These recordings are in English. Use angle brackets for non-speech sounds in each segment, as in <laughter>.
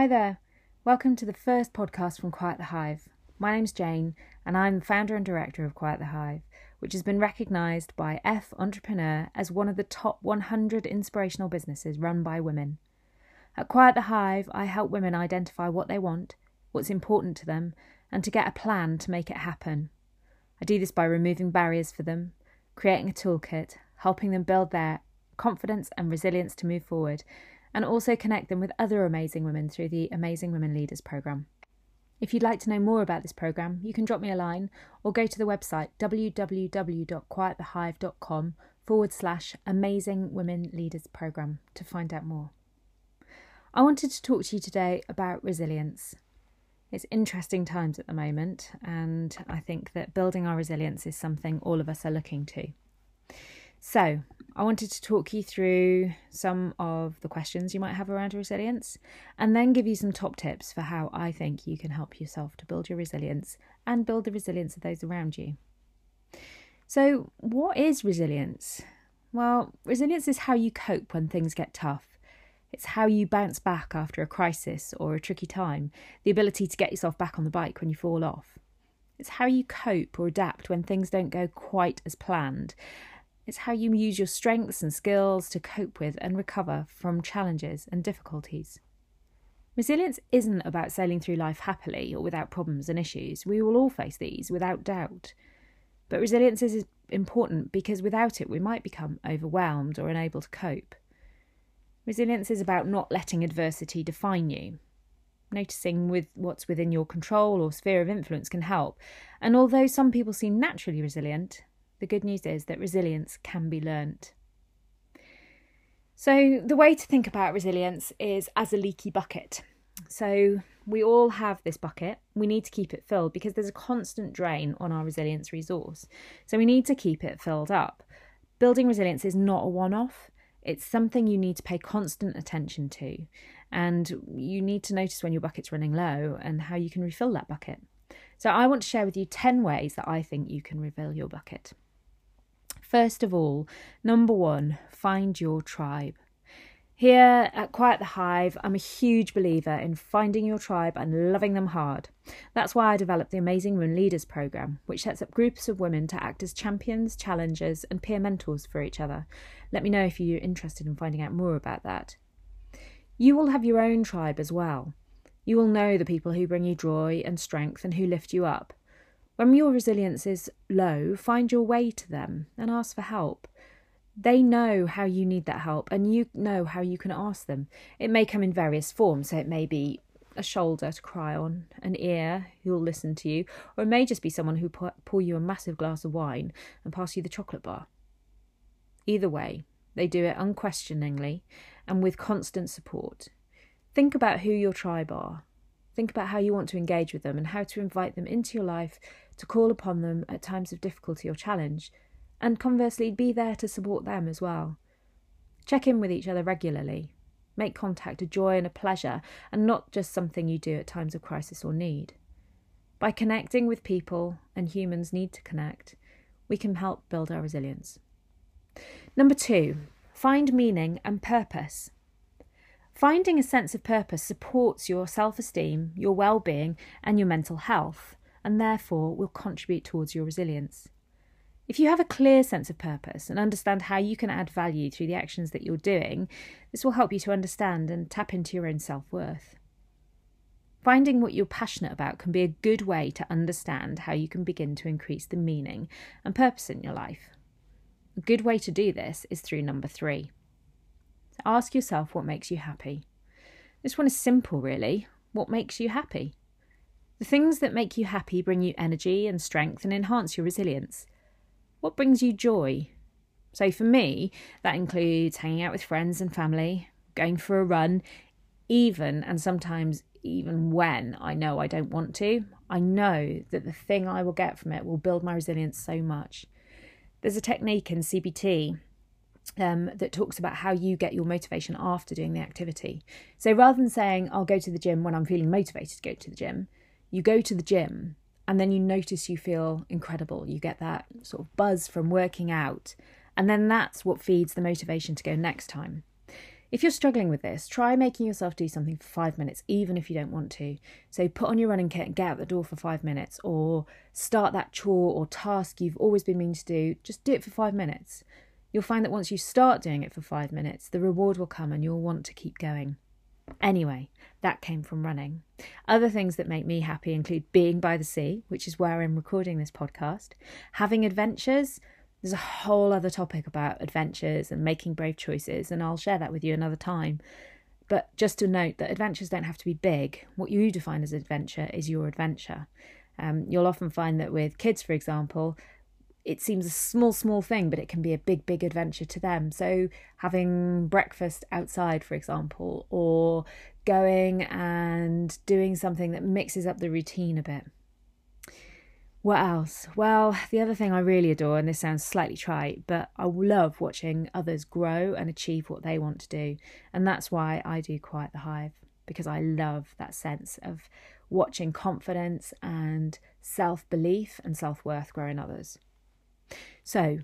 Hi there. Welcome to the first podcast from Quiet the Hive. My name's Jane, and I'm the founder and director of Quiet the Hive, which has been recognised by F Entrepreneur as one of the top 100 inspirational businesses run by women. At Quiet the Hive, I help women identify what they want, what's important to them, and to get a plan to make it happen. I do this by removing barriers for them, creating a toolkit, helping them build their confidence and resilience to move forward, and also connect them with other amazing women through the Amazing Women Leaders programme. If you'd like to know more about this programme, you can drop me a line or go to the website www.quietthehive.com forward slash Amazing Women Leaders Programme to find out more. I wanted to talk to you today about resilience. It's interesting times at the moment, and I think that building our resilience is something all of us are looking to. So, I wanted to talk you through some of the questions you might have around resilience and then give you some top tips for how I think you can help yourself to build your resilience and build the resilience of those around you. So, what is resilience? Well, resilience is how you cope when things get tough. It's how you bounce back after a crisis or a tricky time, the ability to get yourself back on the bike when you fall off. It's how you cope or adapt when things don't go quite as planned, it's how you use your strengths and skills to cope with and recover from challenges and difficulties. Resilience isn't about sailing through life happily or without problems and issues. We will all face these without doubt. But resilience is important because without it, we might become overwhelmed or unable to cope. Resilience is about not letting adversity define you. Noticing with what's within your control or sphere of influence can help. And although some people seem naturally resilient, the good news is that resilience can be learnt. So, the way to think about resilience is as a leaky bucket. So, we all have this bucket. We need to keep it filled because there's a constant drain on our resilience resource. So, we need to keep it filled up. Building resilience is not a one off, it's something you need to pay constant attention to. And you need to notice when your bucket's running low and how you can refill that bucket. So, I want to share with you 10 ways that I think you can refill your bucket. First of all, number one, find your tribe. Here at Quiet the Hive, I'm a huge believer in finding your tribe and loving them hard. That's why I developed the Amazing Women Leaders Programme, which sets up groups of women to act as champions, challengers, and peer mentors for each other. Let me know if you're interested in finding out more about that. You will have your own tribe as well. You will know the people who bring you joy and strength and who lift you up. When your resilience is low, find your way to them and ask for help. They know how you need that help, and you know how you can ask them. It may come in various forms, so it may be a shoulder to cry on, an ear who'll listen to you, or it may just be someone who pour you a massive glass of wine and pass you the chocolate bar. Either way, they do it unquestioningly and with constant support. Think about who your tribe are. Think about how you want to engage with them and how to invite them into your life to call upon them at times of difficulty or challenge, and conversely, be there to support them as well. Check in with each other regularly. Make contact a joy and a pleasure, and not just something you do at times of crisis or need. By connecting with people, and humans need to connect, we can help build our resilience. Number two, find meaning and purpose. Finding a sense of purpose supports your self esteem, your well being, and your mental health and therefore will contribute towards your resilience. If you have a clear sense of purpose and understand how you can add value through the actions that you're doing, this will help you to understand and tap into your own self worth. Finding what you're passionate about can be a good way to understand how you can begin to increase the meaning and purpose in your life. A good way to do this is through number three. Ask yourself what makes you happy. This one is simple, really. What makes you happy? The things that make you happy bring you energy and strength and enhance your resilience. What brings you joy? So, for me, that includes hanging out with friends and family, going for a run, even and sometimes even when I know I don't want to. I know that the thing I will get from it will build my resilience so much. There's a technique in CBT um, that talks about how you get your motivation after doing the activity. So rather than saying, I'll go to the gym when I'm feeling motivated to go to the gym, you go to the gym and then you notice you feel incredible. You get that sort of buzz from working out. And then that's what feeds the motivation to go next time. If you're struggling with this, try making yourself do something for five minutes, even if you don't want to. So put on your running kit and get out the door for five minutes, or start that chore or task you've always been meaning to do. Just do it for five minutes. You'll find that once you start doing it for five minutes, the reward will come and you'll want to keep going. Anyway, that came from running. Other things that make me happy include being by the sea, which is where I'm recording this podcast, having adventures. There's a whole other topic about adventures and making brave choices, and I'll share that with you another time. But just to note that adventures don't have to be big. What you define as adventure is your adventure. Um, you'll often find that with kids, for example, it seems a small, small thing, but it can be a big, big adventure to them. So, having breakfast outside, for example, or going and doing something that mixes up the routine a bit. What else? Well, the other thing I really adore, and this sounds slightly trite, but I love watching others grow and achieve what they want to do. And that's why I do Quiet the Hive, because I love that sense of watching confidence and self belief and self worth grow in others. So,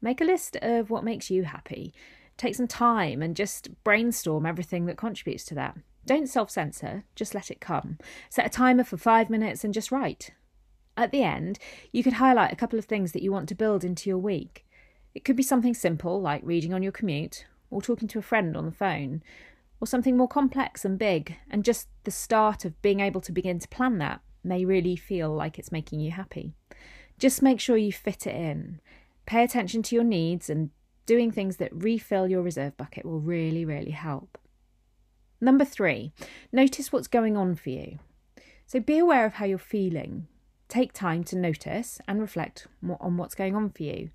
make a list of what makes you happy. Take some time and just brainstorm everything that contributes to that. Don't self censor, just let it come. Set a timer for five minutes and just write. At the end, you could highlight a couple of things that you want to build into your week. It could be something simple like reading on your commute, or talking to a friend on the phone, or something more complex and big, and just the start of being able to begin to plan that may really feel like it's making you happy. Just make sure you fit it in. Pay attention to your needs, and doing things that refill your reserve bucket will really, really help. Number three, notice what's going on for you. So be aware of how you're feeling. Take time to notice and reflect on what's going on for you.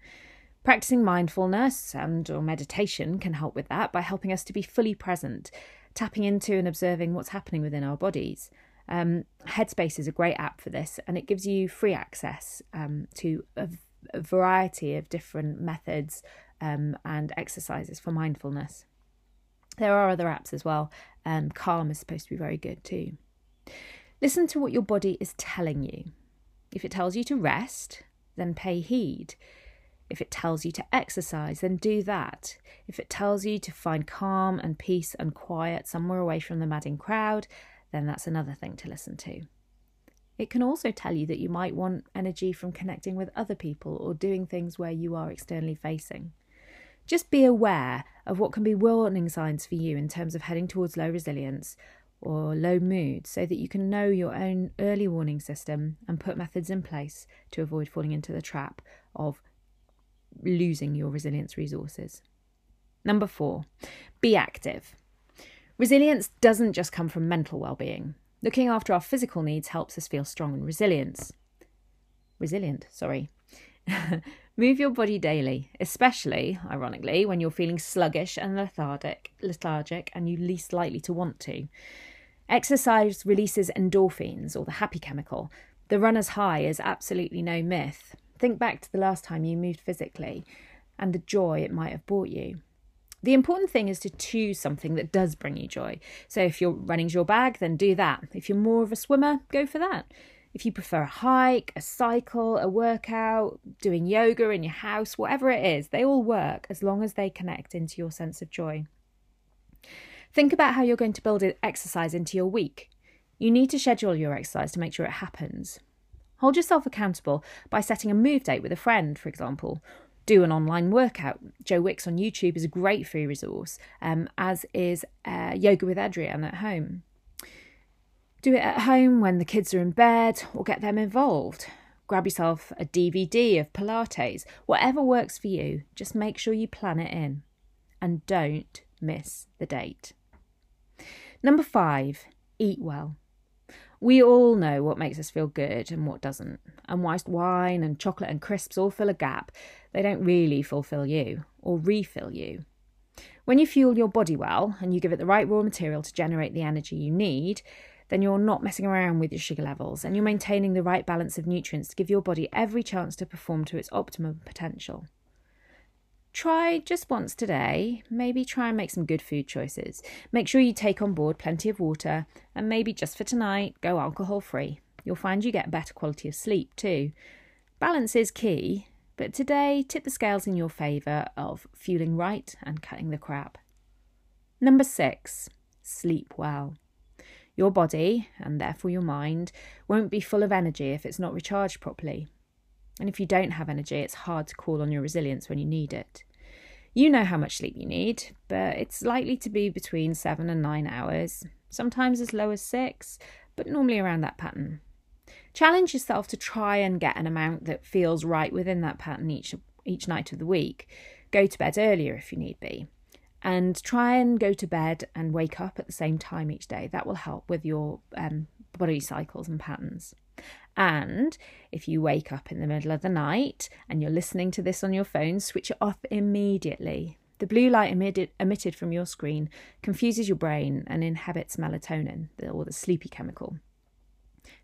Practicing mindfulness and or meditation can help with that by helping us to be fully present, tapping into and observing what's happening within our bodies. Um, Headspace is a great app for this, and it gives you free access um, to a, a, variety of different methods um, and exercises for mindfulness. There are other apps as well, and Calm is supposed to be very good too. Listen to what your body is telling you. If it tells you to rest, then pay heed. If it tells you to exercise, then do that. If it tells you to find calm and peace and quiet somewhere away from the madding crowd, then that's another thing to listen to. It can also tell you that you might want energy from connecting with other people or doing things where you are externally facing. Just be aware of what can be warning signs for you in terms of heading towards low resilience or low mood so that you can know your own early warning system and put methods in place to avoid falling into the trap of losing your resilience resources. Number four, be active. Resilience doesn't just come from mental well-being. Looking after our physical needs helps us feel strong and resilient. Resilient, sorry. <laughs> Move your body daily, especially, ironically, when you're feeling sluggish and lethargic, lethargic and you least likely to want to. Exercise releases endorphins, or the happy chemical. The runner's high is absolutely no myth. Think back to the last time you moved physically and the joy it might have brought you. The important thing is to choose something that does bring you joy. So if you're running's your bag, then do that. If you're more of a swimmer, go for that. If you prefer a hike, a cycle, a workout, doing yoga in your house, whatever it is, they all work as long as they connect into your sense of joy. Think about how you're going to build exercise into your week. You need to schedule your exercise to make sure it happens. Hold yourself accountable by setting a move date with a friend, for example, do an online workout. Joe Wicks on YouTube is a great free resource, um, as is uh, Yoga with Adriene at home. Do it at home when the kids are in bed or get them involved. Grab yourself a DVD of Pilates, whatever works for you. Just make sure you plan it in and don't miss the date. Number five, eat well. We all know what makes us feel good and what doesn't. And whilst wine and chocolate and crisps all fill a gap, they don't really fulfill you or refill you. When you fuel your body well and you give it the right raw material to generate the energy you need, then you're not messing around with your sugar levels and you're maintaining the right balance of nutrients to give your body every chance to perform to its optimum potential. Try just once today, maybe try and make some good food choices. Make sure you take on board plenty of water and maybe just for tonight, go alcohol free. You'll find you get better quality of sleep too. Balance is key, but today tip the scales in your favour of fueling right and cutting the crap. Number six, sleep well. Your body, and therefore your mind, won't be full of energy if it's not recharged properly. And if you don't have energy, it's hard to call on your resilience when you need it. You know how much sleep you need, but it's likely to be between seven and nine hours, sometimes as low as six, but normally around that pattern. Challenge yourself to try and get an amount that feels right within that pattern each each night of the week. Go to bed earlier if you need be. And try and go to bed and wake up at the same time each day. That will help with your um, body cycles and patterns. And if you wake up in the middle of the night and you're listening to this on your phone, switch it off immediately. The blue light emitted, emitted from your screen confuses your brain and inhibits melatonin, or the sleepy chemical.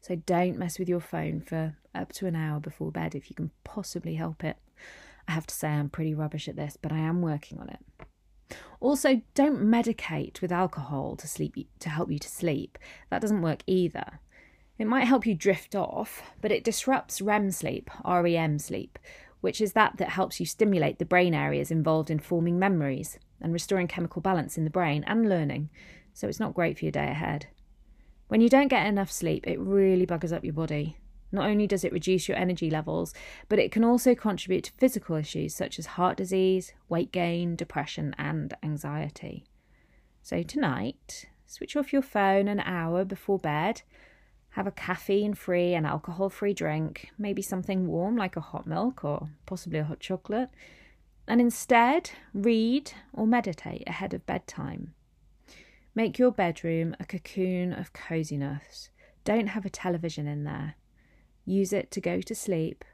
So don't mess with your phone for up to an hour before bed if you can possibly help it. I have to say, I'm pretty rubbish at this, but I am working on it. Also, don't medicate with alcohol to sleep to help you to sleep. That doesn't work either. It might help you drift off, but it disrupts REM sleep, REM sleep, which is that that helps you stimulate the brain areas involved in forming memories and restoring chemical balance in the brain and learning. So it's not great for your day ahead. When you don't get enough sleep, it really buggers up your body. Not only does it reduce your energy levels, but it can also contribute to physical issues such as heart disease, weight gain, depression, and anxiety. So tonight, switch off your phone an hour before bed have a caffeine free and alcohol free drink, maybe something warm like a hot milk or possibly a hot chocolate, and instead read or meditate ahead of bedtime. Make your bedroom a cocoon of coziness. Don't have a television in there. Use it to go to sleep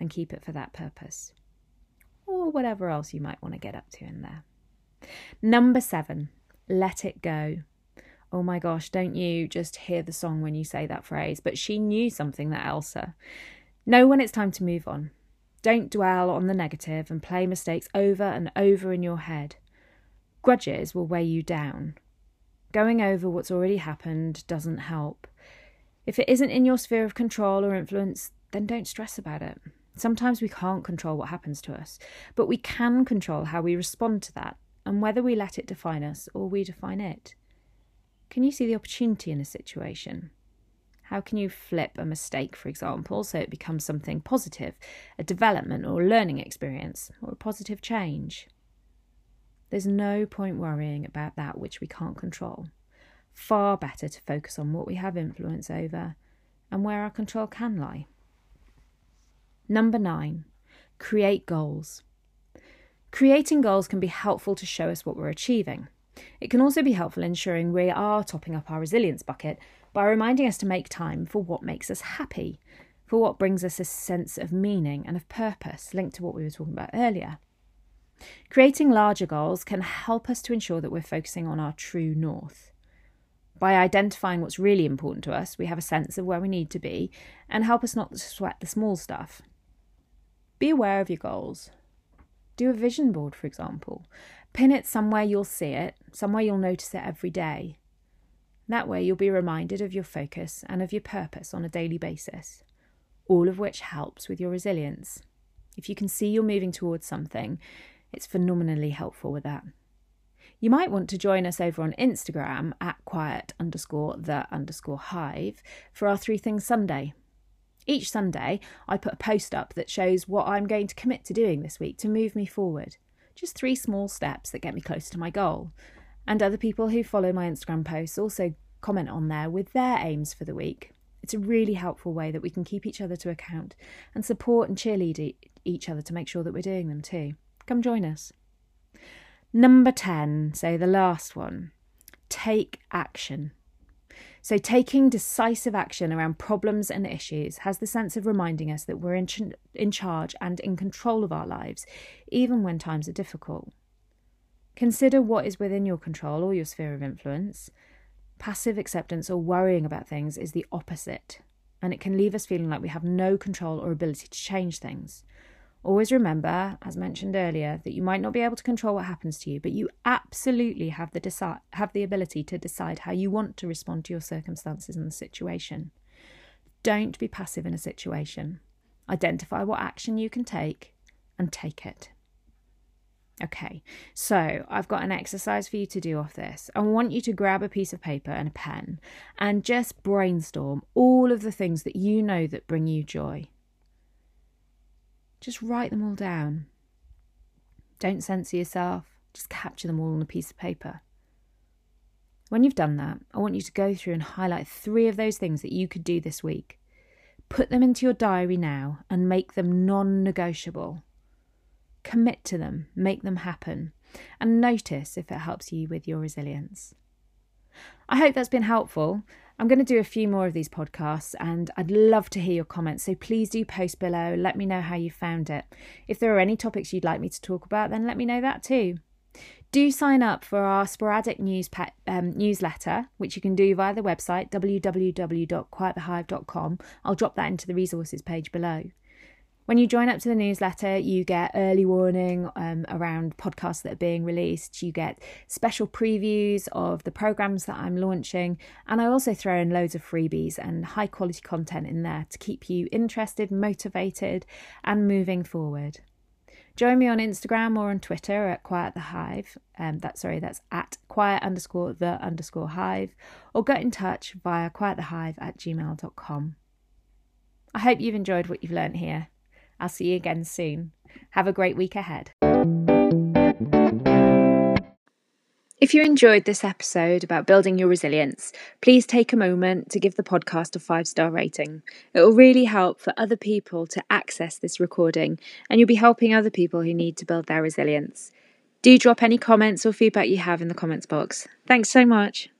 and keep it for that purpose. Or whatever else you might want to get up to in there. Number seven, let it go. Oh my gosh, don't you just hear the song when you say that phrase? But she knew something, that Elsa. Know when it's time to move on. Don't dwell on the negative and play mistakes over and over in your head. Grudges will weigh you down. Going over what's already happened doesn't help. If it isn't in your sphere of control or influence, then don't stress about it. Sometimes we can't control what happens to us, but we can control how we respond to that and whether we let it define us or we define it. Can you see the opportunity in a situation? How can you flip a mistake, for example, so it becomes something positive, a development or learning experience, or a positive change? There's no point worrying about that which we can't control. Far better to focus on what we have influence over and where our control can lie. Number nine, create goals. Creating goals can be helpful to show us what we're achieving. It can also be helpful in ensuring we are topping up our resilience bucket by reminding us to make time for what makes us happy, for what brings us a sense of meaning and of purpose, linked to what we were talking about earlier. Creating larger goals can help us to ensure that we're focusing on our true north. By identifying what's really important to us, we have a sense of where we need to be and help us not to sweat the small stuff. Be aware of your goals. Do a vision board, for example, Pin it somewhere you'll see it, somewhere you'll notice it every day. That way, you'll be reminded of your focus and of your purpose on a daily basis, all of which helps with your resilience. If you can see you're moving towards something, it's phenomenally helpful with that. You might want to join us over on Instagram at quiet underscore the underscore hive for our Three Things Sunday. Each Sunday, I put a post up that shows what I'm going to commit to doing this week to move me forward just three small steps that get me closer to my goal. And other people who follow my Instagram posts also comment on there with their aims for the week. It's a really helpful way that we can keep each other to account and support and cheerlead each other to make sure that we're doing them too. Come join us. Number 10, so the last one take action. So, taking decisive action around problems and issues has the sense of reminding us that we're in, ch- in charge and in control of our lives, even when times are difficult. Consider what is within your control or your sphere of influence. Passive acceptance or worrying about things is the opposite, and it can leave us feeling like we have no control or ability to change things. Always remember, as mentioned earlier, that you might not be able to control what happens to you, but you absolutely have the deci- have the ability to decide how you want to respond to your circumstances and the situation. Don't be passive in a situation. Identify what action you can take and take it. Okay, so I've got an exercise for you to do off this. I want you to grab a piece of paper and a pen and just brainstorm all of the things that you know that bring you joy. Just write them all down. Don't censor yourself, just capture them all on a piece of paper. When you've done that, I want you to go through and highlight three of those things that you could do this week. Put them into your diary now and make them non negotiable. Commit to them, make them happen, and notice if it helps you with your resilience. I hope that's been helpful. I'm going to do a few more of these podcasts and I'd love to hear your comments. So please do post below. Let me know how you found it. If there are any topics you'd like me to talk about, then let me know that too. Do sign up for our sporadic news um, newsletter, which you can do via the website www.quietthehive.com. I'll drop that into the resources page below. When you join up to the newsletter, you get early warning um, around podcasts that are being released. You get special previews of the programs that I'm launching. And I also throw in loads of freebies and high quality content in there to keep you interested, motivated, and moving forward. Join me on Instagram or on Twitter at Quiet the Hive. Um, that's sorry, that's at quiet underscore the underscore hive, or get in touch via quietthehive at gmail.com. I hope you've enjoyed what you've learned here. I'll see you again soon. Have a great week ahead. If you enjoyed this episode about building your resilience, please take a moment to give the podcast a five star rating. It will really help for other people to access this recording, and you'll be helping other people who need to build their resilience. Do drop any comments or feedback you have in the comments box. Thanks so much.